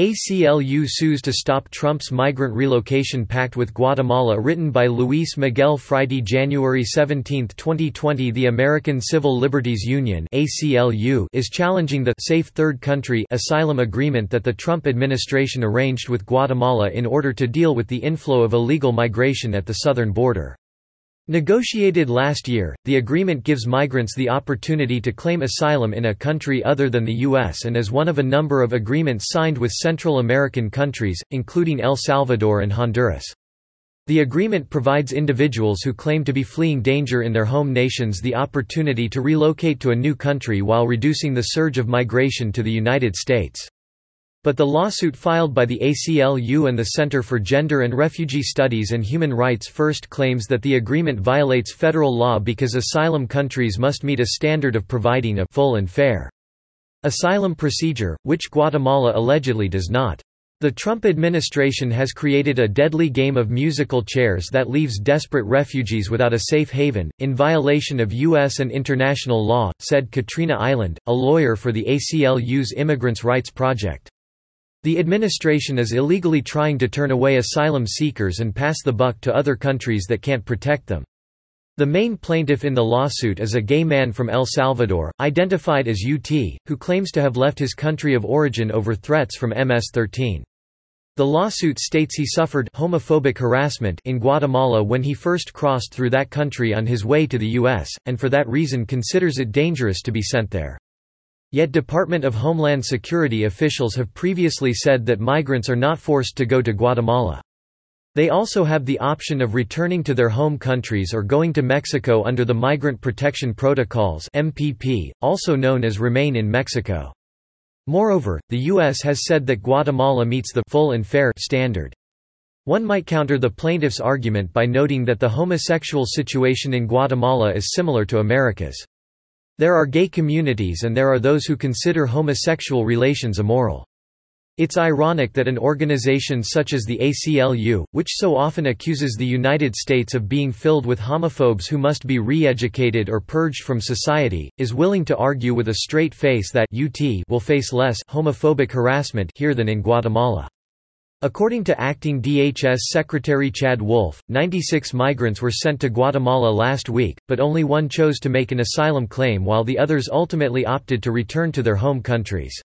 ACLU sues to stop Trump's migrant relocation pact with Guatemala written by Luis Miguel Friday January 17, 2020 The American Civil Liberties Union ACLU is challenging the «safe third country» asylum agreement that the Trump administration arranged with Guatemala in order to deal with the inflow of illegal migration at the southern border. Negotiated last year, the agreement gives migrants the opportunity to claim asylum in a country other than the U.S. and is one of a number of agreements signed with Central American countries, including El Salvador and Honduras. The agreement provides individuals who claim to be fleeing danger in their home nations the opportunity to relocate to a new country while reducing the surge of migration to the United States. But the lawsuit filed by the ACLU and the Center for Gender and Refugee Studies and Human Rights First claims that the agreement violates federal law because asylum countries must meet a standard of providing a full and fair asylum procedure, which Guatemala allegedly does not. The Trump administration has created a deadly game of musical chairs that leaves desperate refugees without a safe haven, in violation of U.S. and international law, said Katrina Eiland, a lawyer for the ACLU's Immigrants' Rights Project. The administration is illegally trying to turn away asylum seekers and pass the buck to other countries that can't protect them. The main plaintiff in the lawsuit is a gay man from El Salvador, identified as UT, who claims to have left his country of origin over threats from MS-13. The lawsuit states he suffered homophobic harassment in Guatemala when he first crossed through that country on his way to the U.S., and for that reason considers it dangerous to be sent there. Yet Department of Homeland Security officials have previously said that migrants are not forced to go to Guatemala. They also have the option of returning to their home countries or going to Mexico under the Migrant Protection Protocols MPP, also known as Remain in Mexico. Moreover, the U.S. has said that Guatemala meets the full and fair standard. One might counter the plaintiff's argument by noting that the homosexual situation in Guatemala is similar to America's. There are gay communities and there are those who consider homosexual relations immoral. It's ironic that an organization such as the ACLU, which so often accuses the United States of being filled with homophobes who must be re-educated or purged from society, is willing to argue with a straight face that UT will face less homophobic harassment here than in Guatemala. According to acting DHS Secretary Chad Wolf, 96 migrants were sent to Guatemala last week, but only one chose to make an asylum claim while the others ultimately opted to return to their home countries.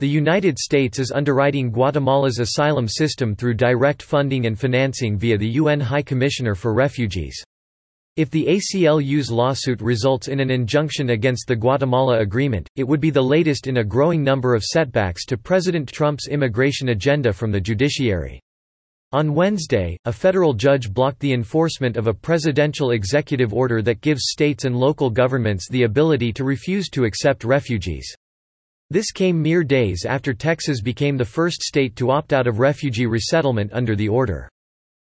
The United States is underwriting Guatemala's asylum system through direct funding and financing via the UN High Commissioner for Refugees. If the ACLU's lawsuit results in an injunction against the Guatemala Agreement, it would be the latest in a growing number of setbacks to President Trump's immigration agenda from the judiciary. On Wednesday, a federal judge blocked the enforcement of a presidential executive order that gives states and local governments the ability to refuse to accept refugees. This came mere days after Texas became the first state to opt out of refugee resettlement under the order.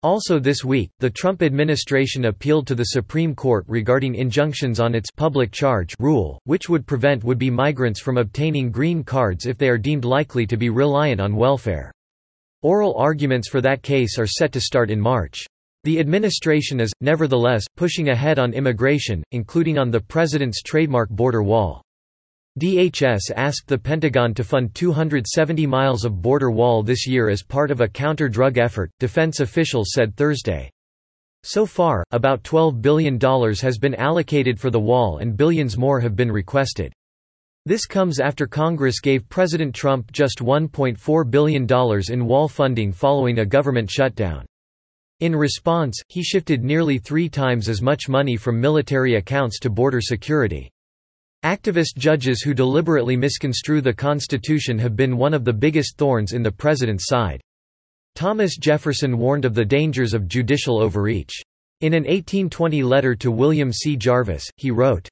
Also this week, the Trump administration appealed to the Supreme Court regarding injunctions on its public charge rule, which would prevent would-be migrants from obtaining green cards if they are deemed likely to be reliant on welfare. Oral arguments for that case are set to start in March. The administration is, nevertheless, pushing ahead on immigration, including on the president's trademark border wall. DHS asked the Pentagon to fund 270 miles of border wall this year as part of a counter-drug effort, defense officials said Thursday. So far, about $12 billion has been allocated for the wall and billions more have been requested. This comes after Congress gave President Trump just $1.4 billion in wall funding following a government shutdown. In response, he shifted nearly three times as much money from military accounts to border security. Activist judges who deliberately misconstrue the Constitution have been one of the biggest thorns in the president's side. Thomas Jefferson warned of the dangers of judicial overreach. In an 1820 letter to William C. Jarvis, he wrote,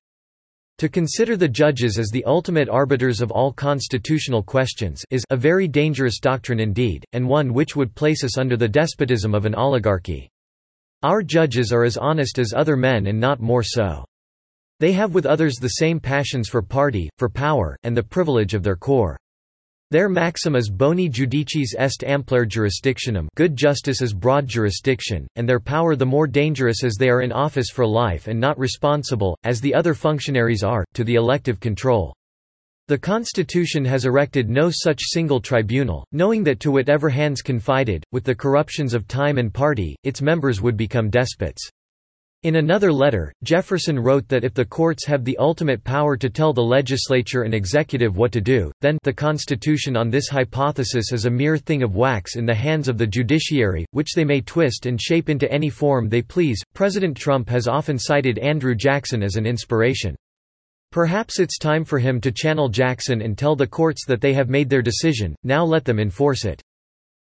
to consider the judges as the ultimate arbiters of all constitutional questions is a very dangerous doctrine indeed, and one which would place us under the despotism of an oligarchy. Our judges are as honest as other men and not more so. They have with others the same passions for party, for power, and the privilege of their corps. Their maxim is boni judicis est ampliare jurisdictionem good justice is broad jurisdiction, and their power the more dangerous as they are in office for life and not responsible, as the other functionaries are, to the elective control. The Constitution has erected no such single tribunal, knowing that to whatever hands confided, with the corruptions of time and party, its members would become despots. In another letter, Jefferson wrote that if the courts have the ultimate power to tell the legislature and executive what to do, then the Constitution on this hypothesis is a mere thing of wax in the hands of the judiciary, which they may twist and shape into any form they please. President Trump has often cited Andrew Jackson as an inspiration. Perhaps it's time for him to channel Jackson and tell the courts that they have made their decision, now let them enforce it.